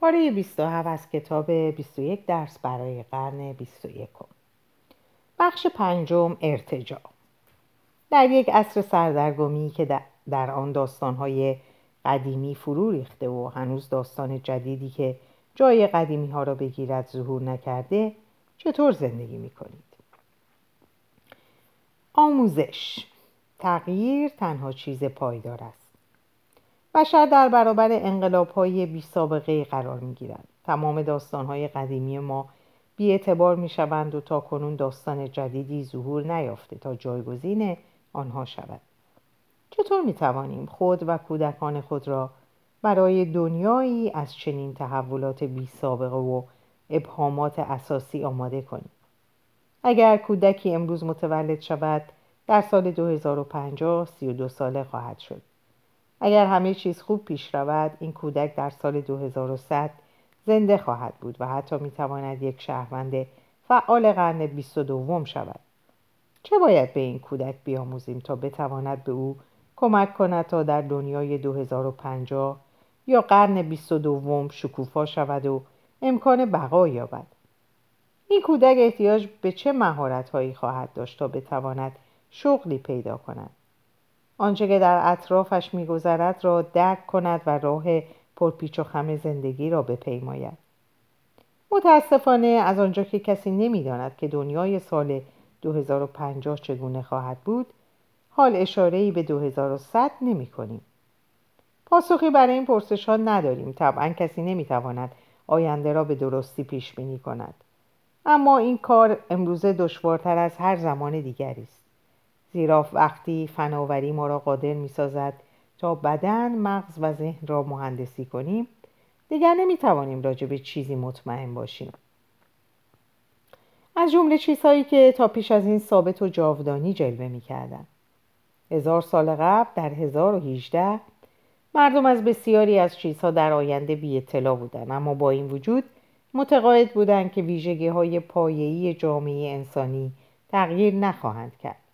پاره 27 از کتاب 21 درس برای قرن 21 بخش پنجم ارتجا در یک عصر سردرگمی که در آن داستانهای قدیمی فرو ریخته و هنوز داستان جدیدی که جای قدیمی ها را بگیرد ظهور نکرده چطور زندگی می کنید؟ آموزش تغییر تنها چیز پایدار است. بشر در برابر انقلاب های بی سابقه قرار می تمام داستان های قدیمی ما بی اعتبار می شوند و تا کنون داستان جدیدی ظهور نیافته تا جایگزین آنها شود. چطور می توانیم خود و کودکان خود را برای دنیایی از چنین تحولات بی سابقه و ابهامات اساسی آماده کنیم؟ اگر کودکی امروز متولد شود در سال 2050 32 ساله خواهد شد. اگر همه چیز خوب پیش رود این کودک در سال 2100 زنده خواهد بود و حتی می تواند یک شهروند فعال قرن 22 شود. چه باید به این کودک بیاموزیم تا بتواند به او کمک کند تا در دنیای 2050 یا قرن 22 شکوفا شود و امکان بقا یابد؟ این کودک احتیاج به چه مهارت هایی خواهد داشت تا بتواند شغلی پیدا کند؟ آنچه که در اطرافش میگذرد را درک کند و راه پرپیچ و خم زندگی را بپیماید. متاسفانه از آنجا که کسی نمی‌داند که دنیای سال 2050 چگونه خواهد بود حال اشاره‌ای به 2100 نمی کنیم. پاسخی برای این پرسش ها نداریم. طبعا کسی نمی‌تواند آینده را به درستی پیش بینی کند. اما این کار امروزه دشوارتر از هر زمان دیگری است. زیرا وقتی فناوری ما را قادر می‌سازد تا بدن مغز و ذهن را مهندسی کنیم دیگر نمی‌توانیم راجع به چیزی مطمئن باشیم. از جمله چیزهایی که تا پیش از این ثابت و جاودانی جلوه می‌کردند هزار سال قبل در 1018 مردم از بسیاری از چیزها در آینده بی اطلاع بودند اما با این وجود متقاعد بودند که ویژگی های پایه‌ای جامعه انسانی تغییر نخواهند کرد.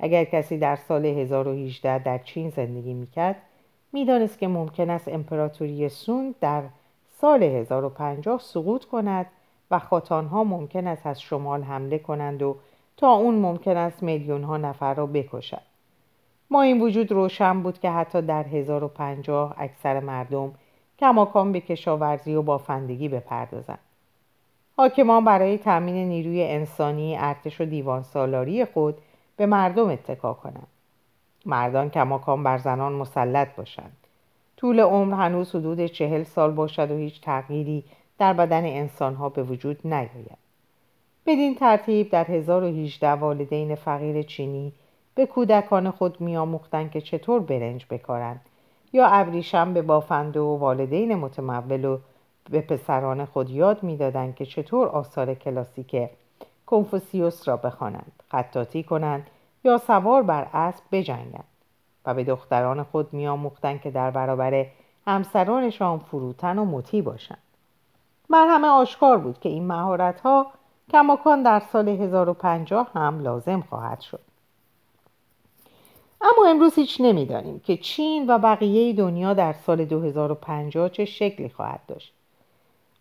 اگر کسی در سال 1018 در چین زندگی می‌کرد می‌دانست که ممکن است امپراتوری سون در سال 1050 سقوط کند و خاتانها ممکن است از شمال حمله کنند و تا اون ممکن است میلیون ها نفر را بکشد. ما این وجود روشن بود که حتی در 1050 اکثر مردم کماکان به کشاورزی و بافندگی بپردازند. حاکمان برای تأمین نیروی انسانی ارتش و دیوان سالاری خود به مردم اتکا کنند. مردان کماکان بر زنان مسلط باشند. طول عمر هنوز حدود چهل سال باشد و هیچ تغییری در بدن انسانها به وجود نیاید. بدین ترتیب در 1018 والدین فقیر چینی به کودکان خود میآموختند که چطور برنج بکارند یا ابریشم به بافند و والدین متمول و به پسران خود یاد می‌دادند که چطور آثار کلاسیک کنفوسیوس را بخوانند خطاطی کنند یا سوار بر اسب بجنگند و به دختران خود میآموختند که در برابر همسرانشان فروتن و مطیع باشند. بر همه آشکار بود که این مهارت ها کماکان در سال 1050 هم لازم خواهد شد. اما امروز هیچ نمی‌دانیم که چین و بقیه دنیا در سال 2050 چه شکلی خواهد داشت.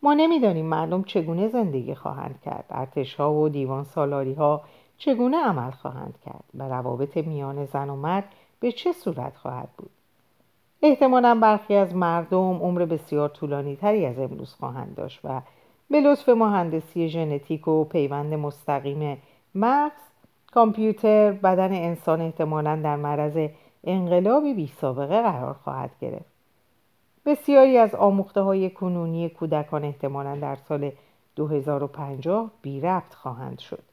ما نمی‌دانیم مردم چگونه زندگی خواهند کرد ارتشها و دیوان سالاری ها چگونه عمل خواهند کرد و روابط میان زن و مرد به چه صورت خواهد بود. احتمالا برخی از مردم عمر بسیار طولانی تری از امروز خواهند داشت و به لطف مهندسی ژنتیک و پیوند مستقیم مغز کامپیوتر بدن انسان احتمالا در معرض انقلابی بی سابقه قرار خواهد گرفت. بسیاری از آموخته های کنونی کودکان احتمالا در سال 2050 بی رفت خواهند شد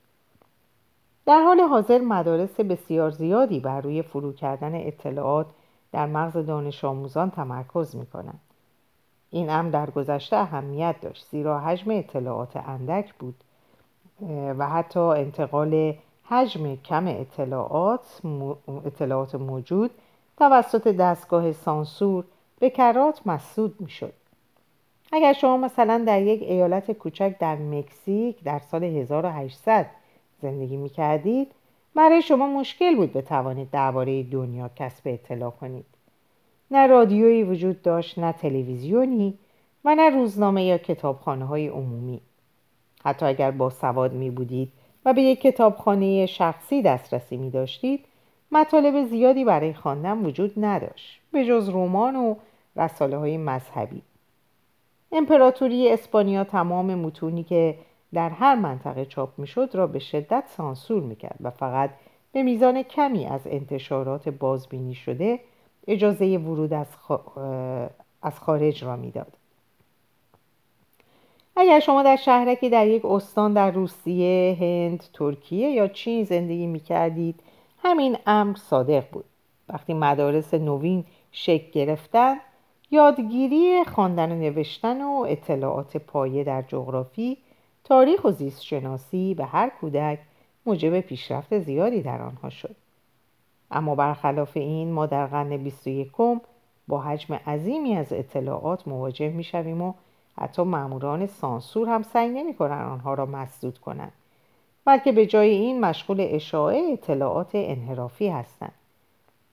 در حال حاضر مدارس بسیار زیادی بر روی فرو کردن اطلاعات در مغز دانش آموزان تمرکز می کنند. این امر در گذشته اهمیت داشت زیرا حجم اطلاعات اندک بود و حتی انتقال حجم کم اطلاعات, اطلاعات موجود توسط دستگاه سانسور به کرات مسدود می شد. اگر شما مثلا در یک ایالت کوچک در مکزیک در سال 1800 زندگی می کردید برای شما مشکل بود بتوانید درباره دنیا کسب اطلاع کنید نه رادیویی وجود داشت نه تلویزیونی و نه روزنامه یا کتابخانه های عمومی حتی اگر با سواد می بودید و به یک کتابخانه شخصی دسترسی می داشتید مطالب زیادی برای خواندن وجود نداشت به جز رمان و رساله های مذهبی. امپراتوری اسپانیا تمام متونی که در هر منطقه چاپ می‌شد را به شدت سانسور می‌کرد و فقط به میزان کمی از انتشارات بازبینی شده اجازه ورود از, از خارج را می‌داد. اگر شما در شهرکی در یک استان در روسیه، هند، ترکیه یا چین زندگی می کردید همین امر صادق بود. وقتی مدارس نوین شکل گرفتن یادگیری خواندن و نوشتن و اطلاعات پایه در جغرافی تاریخ و زیست شناسی به هر کودک موجب پیشرفت زیادی در آنها شد. اما برخلاف این ما در قرن 21 با حجم عظیمی از اطلاعات مواجه می شویم و حتی ماموران سانسور هم سعی نمی آنها را مسدود کنند بلکه به جای این مشغول اشاعه اطلاعات انحرافی هستند.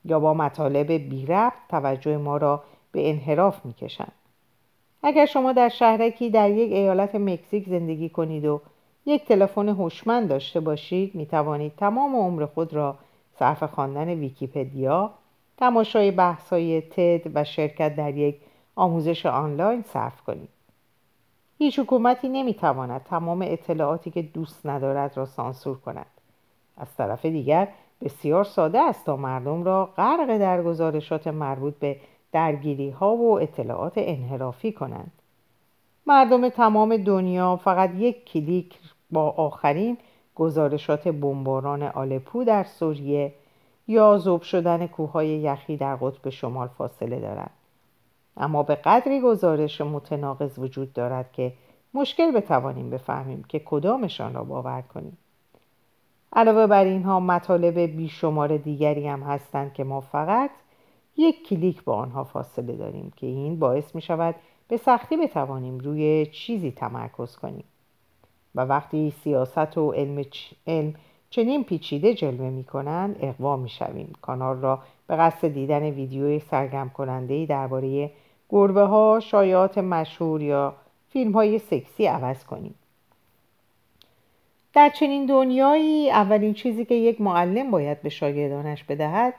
یا با مطالب بی توجه ما را به انحراف می‌کشند. اگر شما در شهرکی در یک ایالت مکزیک زندگی کنید و یک تلفن هوشمند داشته باشید می توانید تمام عمر خود را صرف خواندن ویکیپدیا تماشای بحث‌های تد و شرکت در یک آموزش آنلاین صرف کنید. هیچ حکومتی نمی‌تواند تمام اطلاعاتی که دوست ندارد را سانسور کند. از طرف دیگر بسیار ساده است تا مردم را غرق در گزارشات مربوط به درگیری ها و اطلاعات انحرافی کنند. مردم تمام دنیا فقط یک کلیک با آخرین گزارشات بمباران آلپو در سوریه یا ذوب شدن کوههای یخی در قطب شمال فاصله دارند. اما به قدری گزارش متناقض وجود دارد که مشکل بتوانیم بفهمیم که کدامشان را باور کنیم. علاوه بر اینها مطالب بیشمار دیگری هم هستند که ما فقط یک کلیک با آنها فاصله داریم که این باعث می شود به سختی بتوانیم روی چیزی تمرکز کنیم. و وقتی سیاست و علم, علم چنین پیچیده جلوه می کنند اقوا می شویم. کانال را به قصد دیدن ویدیوی سرگرم کننده درباره گربه ها شایعات مشهور یا فیلم های سکسی عوض کنیم. در چنین دنیایی اولین چیزی که یک معلم باید به شاگردانش بدهد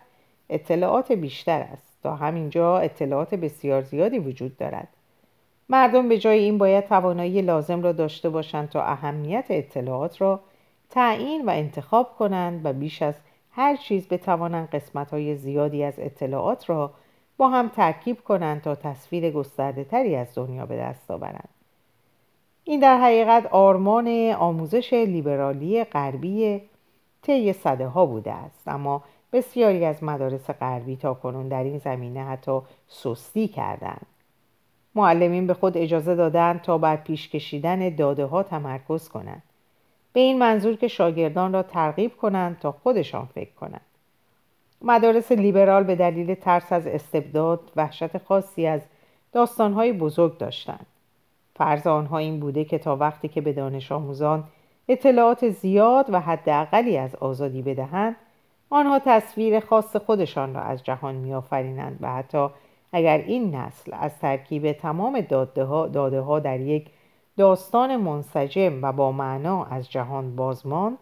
اطلاعات بیشتر است. تا همینجا اطلاعات بسیار زیادی وجود دارد. مردم به جای این باید توانایی لازم را داشته باشند تا اهمیت اطلاعات را تعیین و انتخاب کنند و بیش از هر چیز بتوانند قسمت های زیادی از اطلاعات را با هم ترکیب کنند تا تصویر گسترده تری از دنیا به دست آورند. این در حقیقت آرمان آموزش لیبرالی غربی طی صده ها بوده است. اما بسیاری از مدارس غربی تا کنون در این زمینه حتی سستی کردند. معلمین به خود اجازه دادند تا بر پیش کشیدن داده ها تمرکز کنند. به این منظور که شاگردان را ترغیب کنند تا خودشان فکر کنند. مدارس لیبرال به دلیل ترس از استبداد وحشت خاصی از داستانهای بزرگ داشتند. فرض آنها این بوده که تا وقتی که به دانش آموزان اطلاعات زیاد و حداقلی از آزادی بدهند آنها تصویر خاص خودشان را از جهان میآفرینند و حتی اگر این نسل از ترکیب تمام داده ها, داده ها در یک داستان منسجم و با معنا از جهان بازماند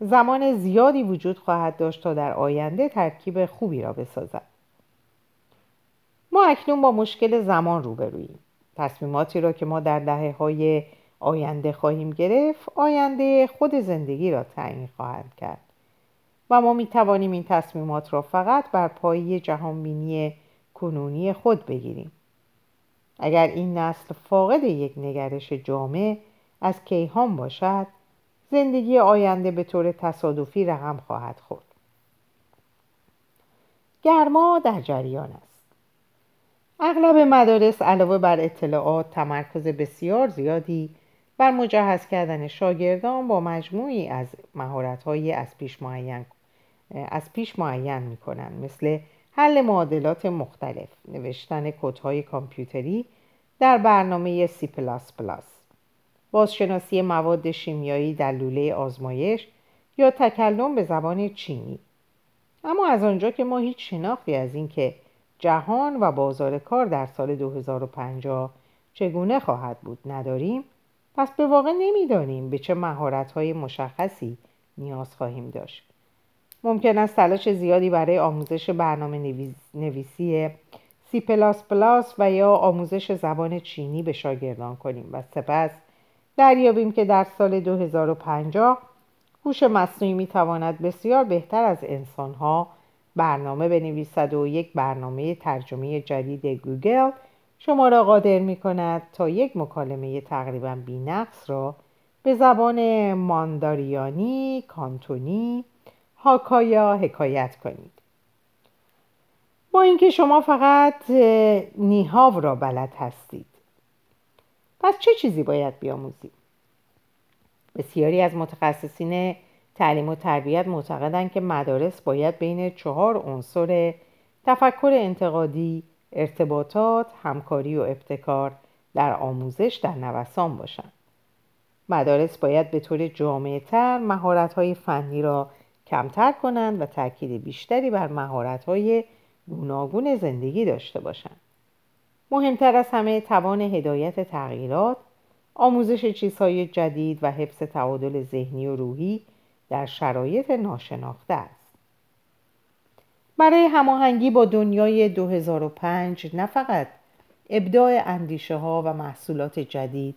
زمان زیادی وجود خواهد داشت تا در آینده ترکیب خوبی را بسازد. ما اکنون با مشکل زمان روبروییم. تصمیماتی را که ما در دهه های آینده خواهیم گرفت آینده خود زندگی را تعیین خواهد کرد. و ما می توانیم این تصمیمات را فقط بر پایی جهانبینی کنونی خود بگیریم. اگر این نسل فاقد یک نگرش جامع از کیهان باشد زندگی آینده به طور تصادفی رقم خواهد خورد. گرما در جریان است. اغلب مدارس علاوه بر اطلاعات تمرکز بسیار زیادی بر مجهز کردن شاگردان با مجموعی از مهارت‌های از پیش معین از پیش معین می‌کنند مثل حل معادلات مختلف نوشتن کدهای کامپیوتری در برنامه C++ بازشناسی مواد شیمیایی در لوله آزمایش یا تکلم به زبان چینی. اما از آنجا که ما هیچ شناختی از این که جهان و بازار کار در سال 2050 چگونه خواهد بود نداریم پس به واقع نمی‌دانیم به چه های مشخصی نیاز خواهیم داشت. ممکن است تلاش زیادی برای آموزش برنامه نویسی سی پلاس پلاس و یا آموزش زبان چینی به شاگردان کنیم. و سپس دریابیم که در سال 2050 هوش مصنوعی می تواند بسیار بهتر از انسانها برنامه بنویسد و یک برنامه ترجمه جدید گوگل شما را قادر می کند تا یک مکالمه تقریبا بینقص را به زبان مانداریانی، کانتونی، هاکایا حکایت کنید. با اینکه شما فقط نیهاو را بلد هستید. پس چه چیزی باید بیاموزیم؟ بسیاری از متخصصین تعلیم و تربیت معتقدند که مدارس باید بین چهار عنصر تفکر انتقادی ارتباطات همکاری و ابتکار در آموزش در نوسان باشند. مدارس باید به طور جامعه تر مهارت های فنی را کمتر کنند و تاکید بیشتری بر مهارت های گوناگون زندگی داشته باشند. مهمتر از همه توان هدایت تغییرات آموزش چیزهای جدید و حفظ تعادل ذهنی و روحی در شرایط ناشناخته است. برای هماهنگی با دنیای 2005 نه فقط ابداع اندیشه ها و محصولات جدید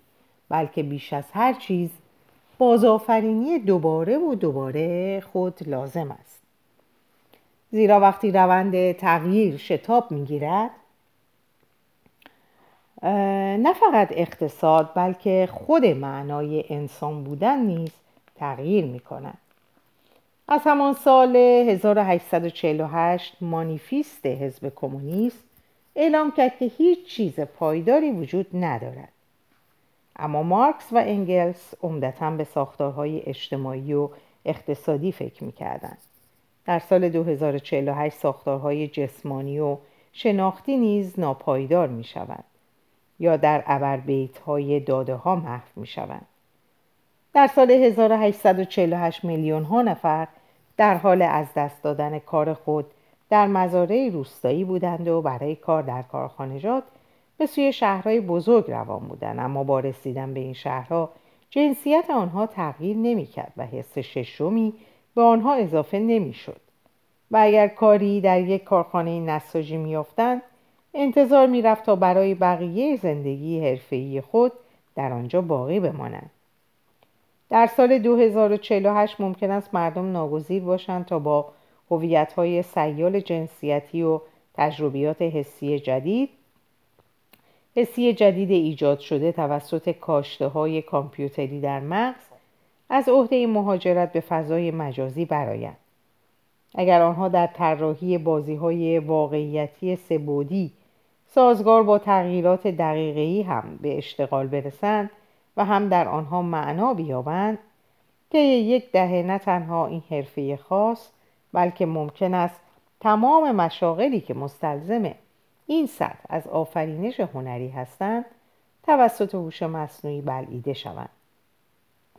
بلکه بیش از هر چیز بازآفرینی دوباره و دوباره خود لازم است زیرا وقتی روند تغییر شتاب می‌گیرد نه فقط اقتصاد بلکه خود معنای انسان بودن نیز تغییر می کند. از همان سال 1848 مانیفیست حزب کمونیست اعلام کرد که هیچ چیز پایداری وجود ندارد اما مارکس و انگلس عمدتا به ساختارهای اجتماعی و اقتصادی فکر می‌کردند در سال 2048 ساختارهای جسمانی و شناختی نیز ناپایدار می شود یا در ابربیت های داده ها محو می شوند. در سال 1848 میلیون ها نفر در حال از دست دادن کار خود در مزارع روستایی بودند و برای کار در کارخانجات به سوی شهرهای بزرگ روان بودند اما با رسیدن به این شهرها جنسیت آنها تغییر نمی‌کرد و حس ششمی به آنها اضافه نمی‌شد. و اگر کاری در یک کارخانه نساجی میافتند انتظار می‌رفت تا برای بقیه زندگی حرفه‌ای خود در آنجا باقی بمانند. در سال 2048 ممکن است مردم ناگزیر باشند تا با هویت‌های سیال جنسیتی و تجربیات حسی جدید حسی جدید ایجاد شده توسط کاشته های کامپیوتری در مغز از عهده مهاجرت به فضای مجازی برآیند. اگر آنها در طراحی بازی های واقعیتی سبودی سازگار با تغییرات دقیقی هم به اشتغال برسند و هم در آنها معنا بیابند که یک دهه نه تنها این حرفه خاص بلکه ممکن است تمام مشاغلی که مستلزم این سطح از آفرینش هنری هستند توسط هوش مصنوعی بلعیده شوند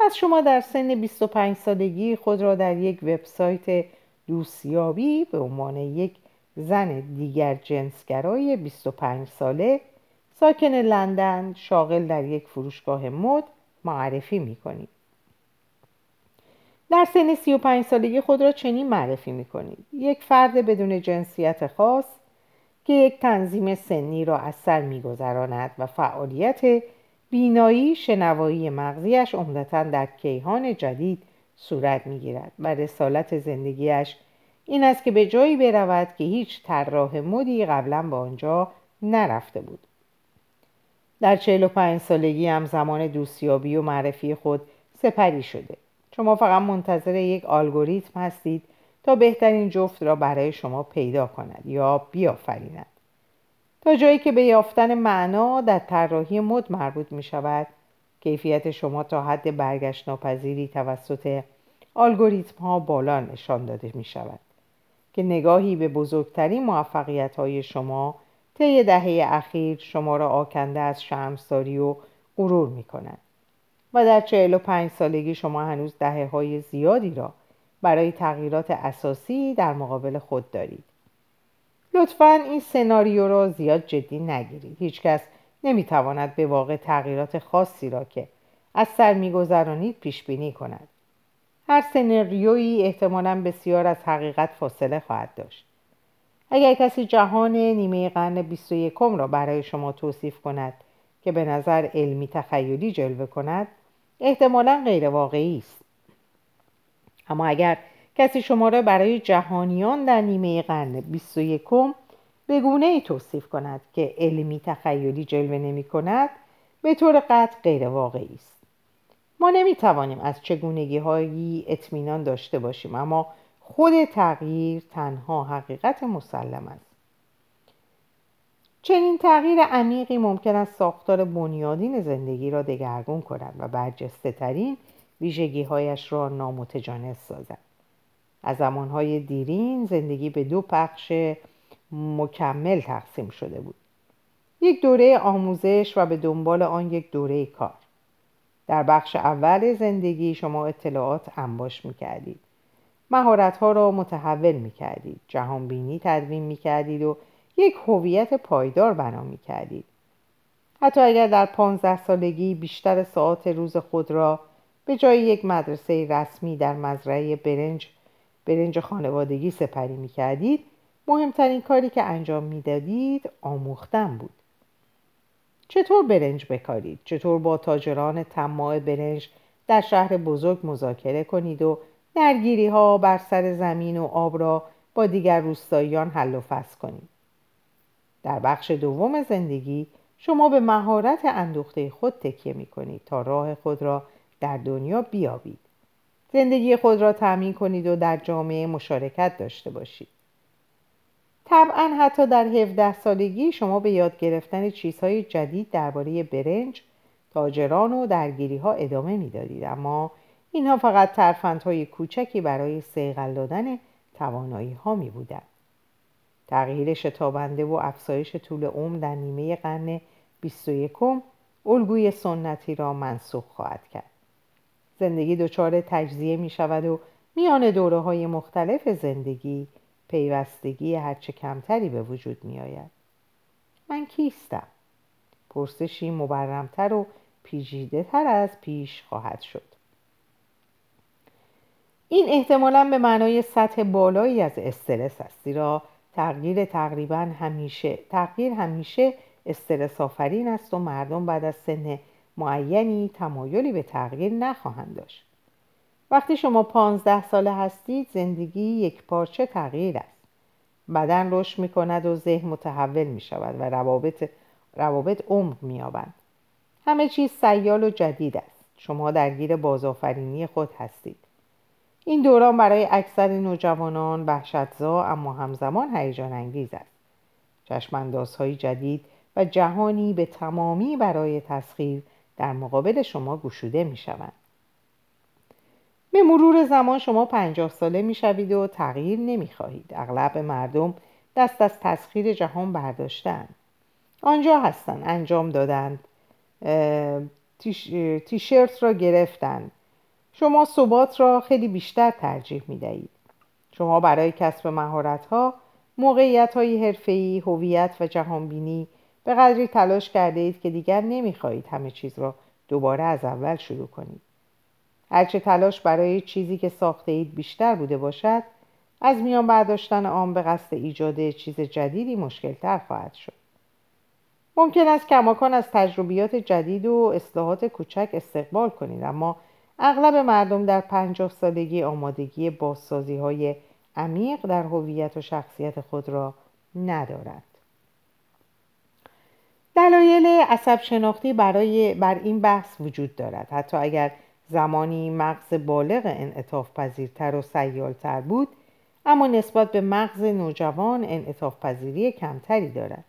پس شما در سن 25 سالگی خود را در یک وبسایت دوستیابی به عنوان یک زن دیگر جنسگرای 25 ساله ساکن لندن شاغل در یک فروشگاه مد معرفی می کنید. در سن 35 سالگی خود را چنین معرفی می کنید. یک فرد بدون جنسیت خاص که یک تنظیم سنی را از سر میگذراند و فعالیت بینایی شنوایی مغزیش عمدتا در کیهان جدید صورت می‌گیرد و رسالت زندگیش این است که به جایی برود که هیچ طراح مدی قبلا به آنجا نرفته بود. در 45 سالگی هم زمان دوستیابی و معرفی خود سپری شده. شما فقط منتظر یک الگوریتم هستید تا بهترین جفت را برای شما پیدا کند یا بیافریند. تا جایی که به یافتن معنا در طراحی مد مربوط می شود کیفیت شما تا حد برگشت ناپذیری توسط الگوریتم ها بالا نشان داده می شود که نگاهی به بزرگترین موفقیت های شما طی دهه اخیر شما را آکنده از شرمساری و غرور می کند و در 45 سالگی شما هنوز دهه های زیادی را برای تغییرات اساسی در مقابل خود دارید. لطفا این سناریو را زیاد جدی نگیرید. هیچکس نمی‌تواند به واقع تغییرات خاصی را که از سر میگذرانید پیش بینی کند. هر سناریویی احتمالا بسیار از حقیقت فاصله خواهد داشت. اگر کسی جهان نیمه قرن بیست و یکم را برای شما توصیف کند که به نظر علمی تخیلی جلوه کند احتمالا غیر واقعی است. اما اگر کسی شما را برای جهانیان در نیمه قرن بیست و یکم به گونه ای توصیف کند که علمی تخیلی جلوه نمی کند به طور قطع غیر واقعی است. ما نمی توانیم از چگونگی هایی اطمینان داشته باشیم اما خود تغییر تنها حقیقت مسلم است. چنین تغییر عمیقی ممکن است ساختار بنیادین زندگی را دگرگون کند و برجسته ترین ویژگی هایش را نامتجانس سازد. از زمانهای دیرین زندگی به دو بخش مکمل تقسیم شده بود. یک دوره آموزش و به دنبال آن یک دوره کار. در بخش اول زندگی شما اطلاعات انباش می کردید مهارت ها را متحول می کردید جهان بینی تدوین می کردید و یک هویت پایدار بنا می کردید حتی اگر در پانزده سالگی بیشتر ساعت روز خود را به جای یک مدرسه رسمی در مزرعه برنج برنج خانوادگی سپری می کردید مهمترین کاری که انجام می‌دادید آموختن بود. چطور برنج بکارید؟ چطور با تاجران طماع برنج در شهر بزرگ مذاکره کنید و درگیری ها بر سر زمین و آب را با دیگر روستاییان حل و فصل کنید؟ در بخش دوم زندگی شما به مهارت اندوخته خود تکیه می کنید تا راه خود را در دنیا بیابید. زندگی خود را تأمین کنید و در جامعه مشارکت داشته باشید. طبعا حتی در 17 سالگی شما به یاد گرفتن چیزهای جدید درباره برنج تاجران و درگیری ها ادامه می‌دادید. اما اینها فقط ترفندهای کوچکی برای سیغل دادن توانایی ها می بودن. تغییر شتابنده و افزایش طول عمر در نیمه قرن 21 الگوی سنتی را منسوخ خواهد کرد. زندگی دچار تجزیه می شود و میان دوره های مختلف زندگی پیوستگی هرچه کمتری به وجود می آید. من کیستم؟ پرسشی مبرمتر و پیجیده تر از پیش خواهد شد. این احتمالا به معنای سطح بالایی از استرس است زیرا تغییر تقریبا همیشه تغییر همیشه استرس آفرین است و مردم بعد از سن معینی تمایلی به تغییر نخواهند داشت. وقتی شما پانزده ساله هستید زندگی یک پارچه تغییر است. بدن رشد می کند و ذهن متحول می شود و روابط, روابط عمق می آبند. همه چیز سیال و جدید است. شما درگیر بازآفرینی خود هستید. این دوران برای اکثر نوجوانان وحشتزا اما همزمان هیجان انگیز است. چشماندازهای جدید و جهانی به تمامی برای تسخیر در مقابل شما گشوده می شوند. به مرور زمان شما پنجاه ساله می شوید و تغییر نمی خواهید. اغلب مردم دست از تسخیر جهان برداشتن. آنجا هستند انجام دادند تیشرت را گرفتند شما ثبات را خیلی بیشتر ترجیح می دهید. شما برای کسب مهارت ها موقعیت های حرفه‌ای، هویت و جهانبینی به قدری تلاش کرده اید که دیگر نمی‌خواهید همه چیز را دوباره از اول شروع کنید. هرچه تلاش برای چیزی که ساخته اید بیشتر بوده باشد از میان برداشتن آن به قصد ایجاد چیز جدیدی مشکلتر خواهد شد. ممکن است کماکان از تجربیات جدید و اصلاحات کوچک استقبال کنید اما اغلب مردم در پنجاه سالگی آمادگی بازسازی های عمیق در هویت و شخصیت خود را ندارند. دلایل عصب شناختی برای بر این بحث وجود دارد. حتی اگر زمانی مغز بالغ انعطاف پذیرتر و سیالتر بود اما نسبت به مغز نوجوان انعطاف پذیری کمتری دارد.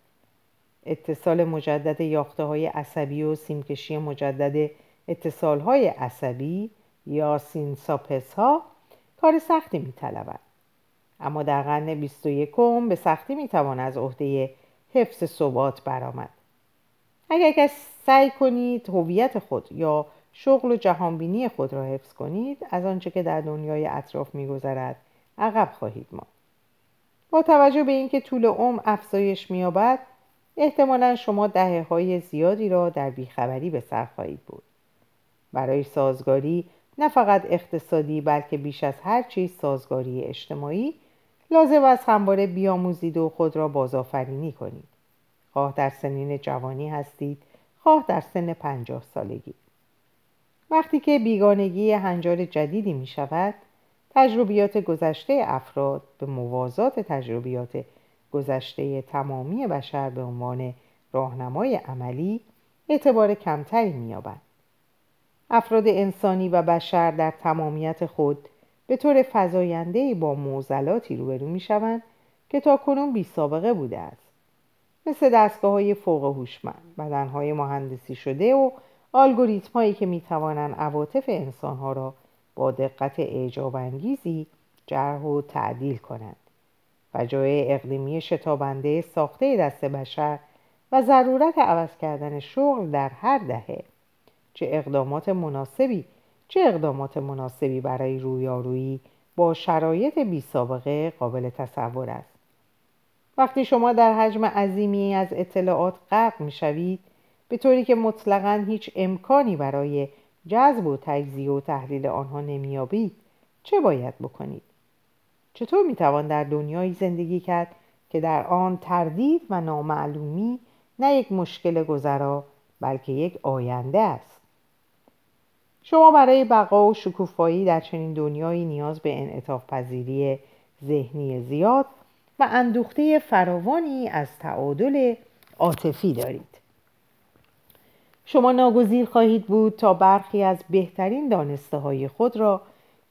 اتصال مجدد یاخته های عصبی و سیمکشی مجدد اتصال های عصبی یا سیناپس ها کار سختی می اما در قرن 21 به سختی می توان از عهده حفظ ثبات برآمد. اگر کس سعی کنید هویت خود یا شغل و جهانبینی خود را حفظ کنید از آنچه که در دنیای اطراف میگذرد عقب خواهید ماند. با توجه به اینکه طول عمر افزایش مییابد احتمالا شما دهه های زیادی را در بیخبری به سر خواهید بود برای سازگاری نه فقط اقتصادی بلکه بیش از هر چیز سازگاری اجتماعی لازم است همواره بیاموزید و خود را بازآفرینی کنید. خواه در سنین جوانی هستید خواه در سن پنجاه سالگی. وقتی که بیگانگی هنجار جدیدی می شود تجربیات گذشته افراد به موازات تجربیات گذشته تمامی بشر به عنوان راهنمای عملی اعتبار کمتری می‌یابند افراد انسانی و بشر در تمامیت خود به طور فضاینده‌ای با معضلاتی روبرو می‌شوند که تا کنون بی سابقه بوده است. مثل دستگاه های فوق هوشمند بدنهای مهندسی شده و الگوریتم هایی که می توانند عواطف انسان ها را با دقت اعجاب انگیزی جرح و تعدیل کنند و جای اقلیمی شتابنده ساخته دست بشر و ضرورت عوض کردن شغل در هر دهه. چه اقدامات مناسبی چه اقدامات مناسبی برای رویارویی با شرایط بی سابقه قابل تصور است. وقتی شما در حجم عظیمی از اطلاعات غرق می شوید به طوری که مطلقا هیچ امکانی برای جذب و تجزیه و تحلیل آنها نمیابید چه باید بکنید؟ چطور می‌توان در دنیایی زندگی کرد که در آن تردید و نامعلومی نه یک مشکل گذرا بلکه یک آینده است؟ شما برای بقا و شکوفایی در چنین دنیایی نیاز به انعطاف پذیری ذهنی زیاد و اندوخته فراوانی از تعادل عاطفی دارید. شما ناگزیر خواهید بود تا برخی از بهترین دانسته های خود را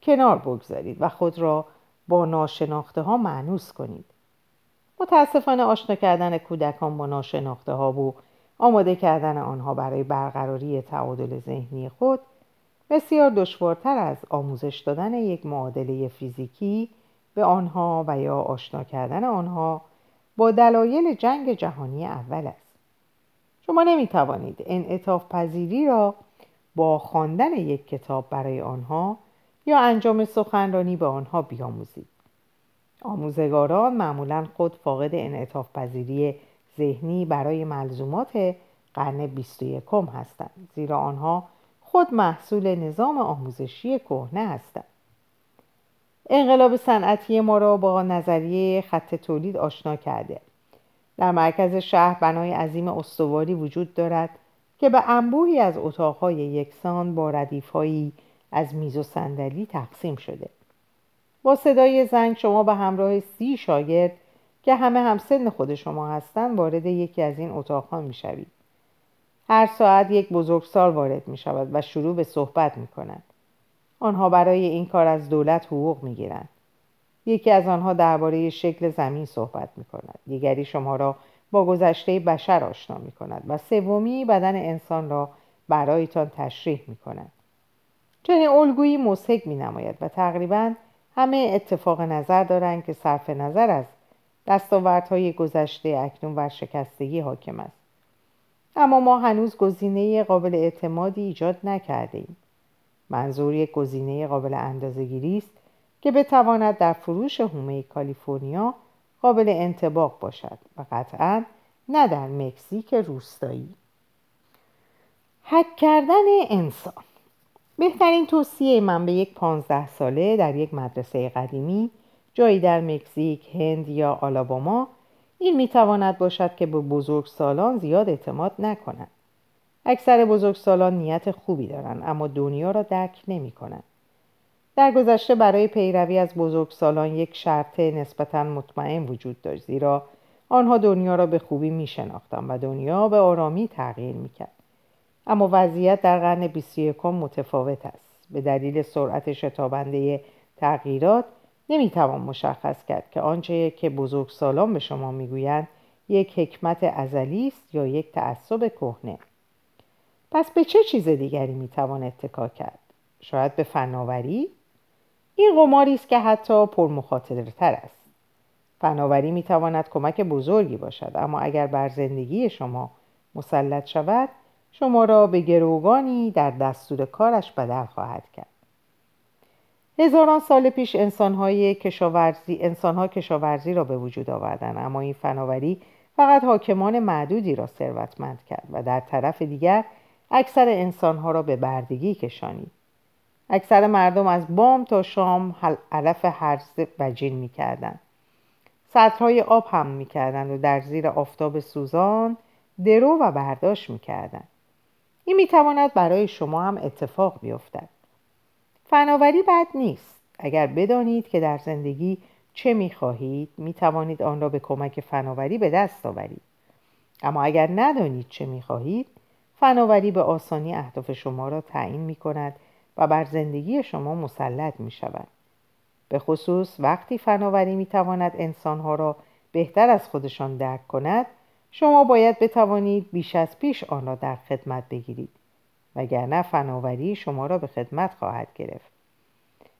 کنار بگذارید و خود را با ناشناخته ها معنوس کنید. متاسفانه آشنا کردن کودکان با ناشناخته ها و آماده کردن آنها برای برقراری تعادل ذهنی خود بسیار دشوارتر از آموزش دادن یک معادله فیزیکی به آنها و یا آشنا کردن آنها با دلایل جنگ جهانی اول است. شما نمی توانید انعطاف پذیری را با خواندن یک کتاب برای آنها یا انجام سخنرانی به آنها بیاموزید. آموزگاران معمولا خود فاقد انعطاف پذیری ذهنی برای ملزومات قرن 21 هستند زیرا آنها خود محصول نظام آموزشی کهنه هستند. انقلاب صنعتی ما را با نظریه خط تولید آشنا کرده در مرکز شهر بنای عظیم استواری وجود دارد که به انبوهی از اتاقهای یکسان با ردیفهایی از میز و صندلی تقسیم شده با صدای زنگ شما به همراه سی شاگرد که همه هم سن خود شما هستند وارد یکی از این اتاقها می شوید. هر ساعت یک بزرگسال وارد می شود و شروع به صحبت می کند. آنها برای این کار از دولت حقوق می گیرند. یکی از آنها درباره شکل زمین صحبت می کند. دیگری شما را با گذشته بشر آشنا می کند و سومی بدن انسان را برایتان تشریح می کند. چنین الگویی مسحک می نماید و تقریبا همه اتفاق نظر دارند که صرف نظر از دستاوردهای گذشته اکنون بر شکستگی حاکم است اما ما هنوز گزینه قابل اعتمادی ایجاد نکرده ایم. منظور یک گزینه قابل اندازهگیری است که بتواند در فروش هومه کالیفرنیا قابل انتباق باشد و قطعا نه در مکزیک روستایی حک کردن انسان بهترین توصیه من به یک پانزده ساله در یک مدرسه قدیمی جایی در مکزیک، هند یا آلاباما این می‌تواند باشد که به بزرگسالان زیاد اعتماد نکنند. اکثر بزرگسالان نیت خوبی دارند اما دنیا را درک نمی کنند. در گذشته برای پیروی از بزرگسالان یک شرط نسبتا مطمئن وجود داشت زیرا آنها دنیا را به خوبی می شناختند و دنیا به آرامی تغییر می کرد. اما وضعیت در قرن 21 متفاوت است به دلیل سرعت شتابنده تغییرات نمی‌توان مشخص کرد که آنچه که بزرگسالان به شما می‌گویند یک حکمت ازلی است یا یک تعصب کهنه پس به چه چیز دیگری می‌توان اتکا کرد؟ شاید به فناوری؟ این قماری است که حتی پرمخاطرتر است. فناوری می‌تواند کمک بزرگی باشد اما اگر بر زندگی شما مسلط شود شما را به گروگانی در دستور کارش بدل خواهد کرد. هزاران سال پیش انسانهای کشاورزی انسانها کشاورزی را به وجود آوردن اما این فناوری فقط حاکمان معدودی را ثروتمند کرد و در طرف دیگر اکثر انسانها را به بردگی کشانید. اکثر مردم از بام تا شام علف هرز و جین می‌کردند. سطرهای آب هم می‌کردند و در زیر آفتاب سوزان درو و برداشت می‌کردند. این می‌تواند برای شما هم اتفاق بیفتد. فناوری بد نیست. اگر بدانید که در زندگی چه می‌خواهید می‌توانید آن را به کمک فناوری به دست آورید. اما اگر ندانید چه می‌خواهید فناوری به آسانی اهداف شما را تعیین می کند و بر زندگی شما مسلط می شود. به خصوص وقتی فناوری می تواند انسانها را بهتر از خودشان درک کند شما باید بتوانید بیش از پیش آن را در خدمت بگیرید وگرنه فناوری شما را به خدمت خواهد گرفت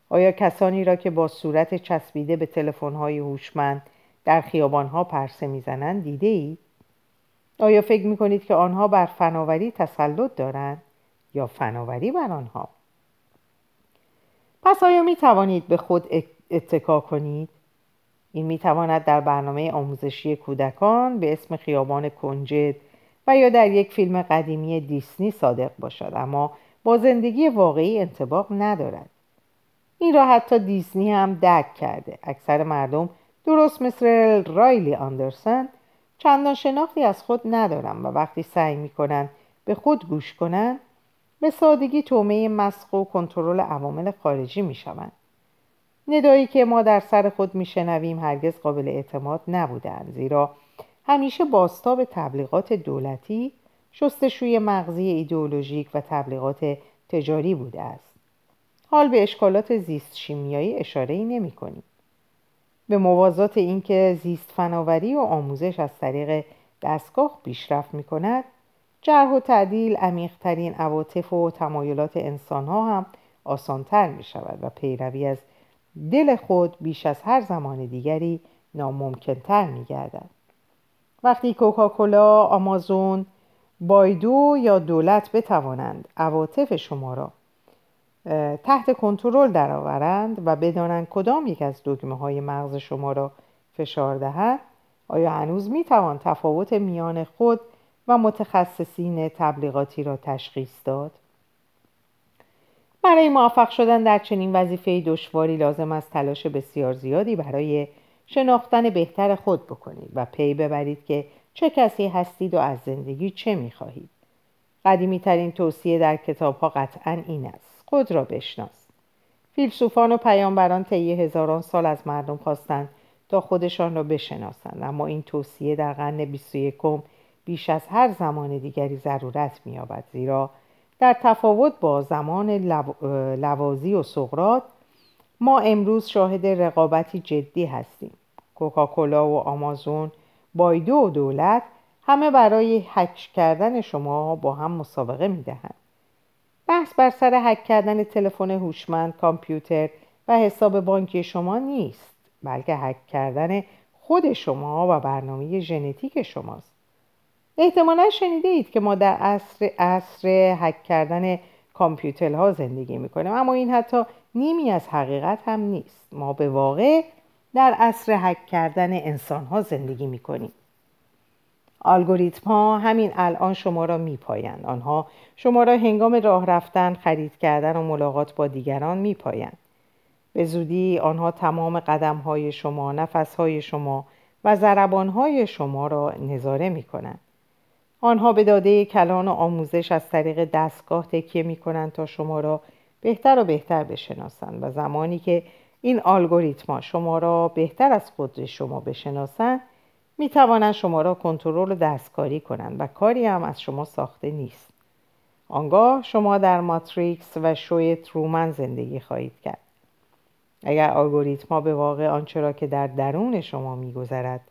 آیا کسانی را که با صورت چسبیده به تلفن‌های هوشمند در خیابانها پرسه می‌زنند دیده اید؟ آیا فکر می کنید که آنها بر فناوری تسلط دارند یا فناوری بر آنها؟ پس آیا می توانید به خود اتکا کنید؟ این می تواند در برنامه آموزشی کودکان به اسم خیابان کنجد و یا در یک فیلم قدیمی دیسنی صادق باشد اما با زندگی واقعی انتباق ندارد این را حتی دیسنی هم درک کرده اکثر مردم درست مثل رایلی آندرسن چندان شناختی از خود ندارم و وقتی سعی می‌کنند به خود گوش کنند به سادگی تومه مسخ و کنترل عوامل خارجی می‌شوند ندایی که ما در سر خود میشنویم هرگز قابل اعتماد نبودند زیرا همیشه باستاب تبلیغات دولتی شستشوی مغزی ایدئولوژیک و تبلیغات تجاری بوده است حال به اشکالات زیست شیمیایی اشاره ای نمی کنیم. به موازات اینکه زیست فناوری و آموزش از طریق دستگاه پیشرفت می کند جرح و تعدیل عمیقترین عواطف و تمایلات انسان ها هم آسانتر می شود و پیروی از دل خود بیش از هر زمان دیگری ناممکنتر می گردد. وقتی کوکاکولا، آمازون، بایدو یا دولت بتوانند عواطف شما را تحت کنترل درآورند و بدانند کدام یک از دگمه های مغز شما را فشار دهد آیا هنوز می توان تفاوت میان خود و متخصصین تبلیغاتی را تشخیص داد؟ برای موفق شدن در چنین وظیفه دشواری لازم است تلاش بسیار زیادی برای شناختن بهتر خود بکنید و پی ببرید که چه کسی هستید و از زندگی چه می خواهید. قدیمی ترین توصیه در کتاب ها قطعا این است. خود را بشناس. فیلسوفان و پیامبران طی هزاران سال از مردم خواستند تا خودشان را بشناسند. اما این توصیه در قرن 21 بیش از هر زمان دیگری ضرورت می‌یابد زیرا در تفاوت با زمان لوازی و سقرات ما امروز شاهد رقابتی جدی هستیم. کوکاکولا و آمازون بایدو و دولت همه برای حک کردن شما با هم مسابقه می‌دهند. بحث بر سر حک کردن تلفن هوشمند کامپیوتر و حساب بانکی شما نیست بلکه حک کردن خود شما و برنامه ژنتیک شماست. احتمالا شنیده که ما در عصر عصر حک کردن کامپیوترها زندگی می‌کنیم اما این حتی نیمی از حقیقت هم نیست. ما به واقع در عصر حک کردن انسان ها زندگی می‌کنیم. الگوریتم ها همین الان شما را میپایند آنها شما را هنگام راه رفتن خرید کردن و ملاقات با دیگران میپایند به زودی آنها تمام قدم های شما نفس های شما و زربان های شما را نظاره می کنند. آنها به داده کلان و آموزش از طریق دستگاه تکیه می کنند تا شما را بهتر و بهتر بشناسند و زمانی که این الگوریتم شما را بهتر از خود شما بشناسند می توانند شما را کنترل و دستکاری کنند و کاری هم از شما ساخته نیست. آنگاه شما در ماتریکس و شوی ترومن زندگی خواهید کرد. اگر الگوریتما به واقع آنچه را که در درون شما میگذرد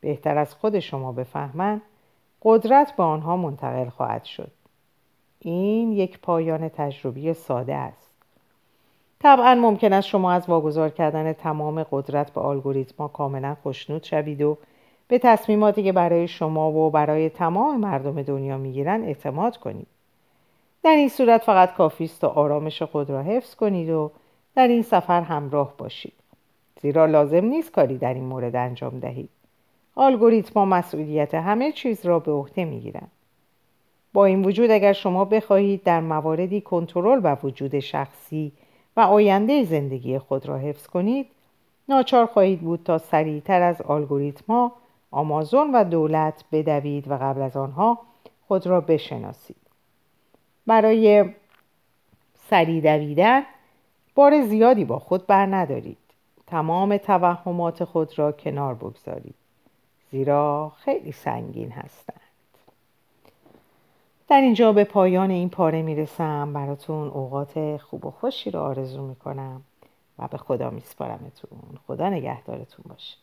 بهتر از خود شما بفهمند قدرت به آنها منتقل خواهد شد. این یک پایان تجربی ساده است. طبعا ممکن است شما از واگذار کردن تمام قدرت به الگوریتما کاملا خوشنود شوید و به تصمیماتی که برای شما و برای تمام مردم دنیا می‌گیرند اعتماد کنید. در این صورت فقط کافی است تا آرامش خود را حفظ کنید و در این سفر همراه باشید. زیرا لازم نیست کاری در این مورد انجام دهید. الگوریتما مسئولیت همه چیز را به عهده می‌گیرند. با این وجود اگر شما بخواهید در مواردی کنترل و وجود شخصی و آینده زندگی خود را حفظ کنید ناچار خواهید بود تا سریعتر از الگوریتما آمازون و دولت بدوید و قبل از آنها خود را بشناسید. برای سریع دویدن بار زیادی با خود بر ندارید. تمام توهمات خود را کنار بگذارید. زیرا خیلی سنگین هستند. در اینجا به پایان این پاره می‌رسم. براتون اوقات خوب و خوشی رو آرزو می‌کنم و به خدا میسپارمتون. خدا نگهدارتون باشه.